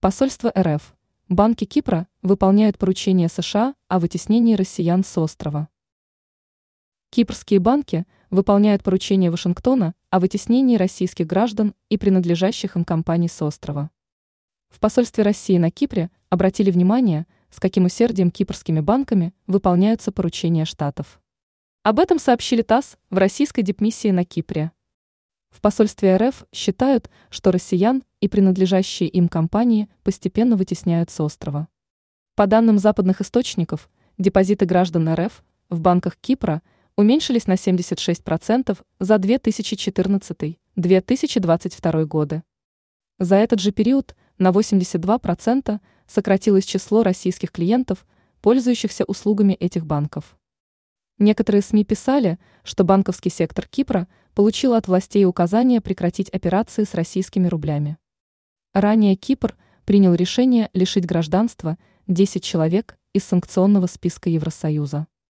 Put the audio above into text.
Посольство РФ. Банки Кипра выполняют поручение США о вытеснении россиян с острова. Кипрские банки выполняют поручение Вашингтона о вытеснении российских граждан и принадлежащих им компаний с острова. В посольстве России на Кипре обратили внимание, с каким усердием кипрскими банками выполняются поручения штатов. Об этом сообщили ТАСС в российской дипмиссии на Кипре. В посольстве РФ считают, что россиян и принадлежащие им компании постепенно вытесняют с острова. По данным западных источников, депозиты граждан РФ в банках Кипра уменьшились на 76% за 2014-2022 годы. За этот же период на 82% сократилось число российских клиентов, пользующихся услугами этих банков. Некоторые СМИ писали, что банковский сектор Кипра получил от властей указание прекратить операции с российскими рублями. Ранее Кипр принял решение лишить гражданства 10 человек из санкционного списка Евросоюза.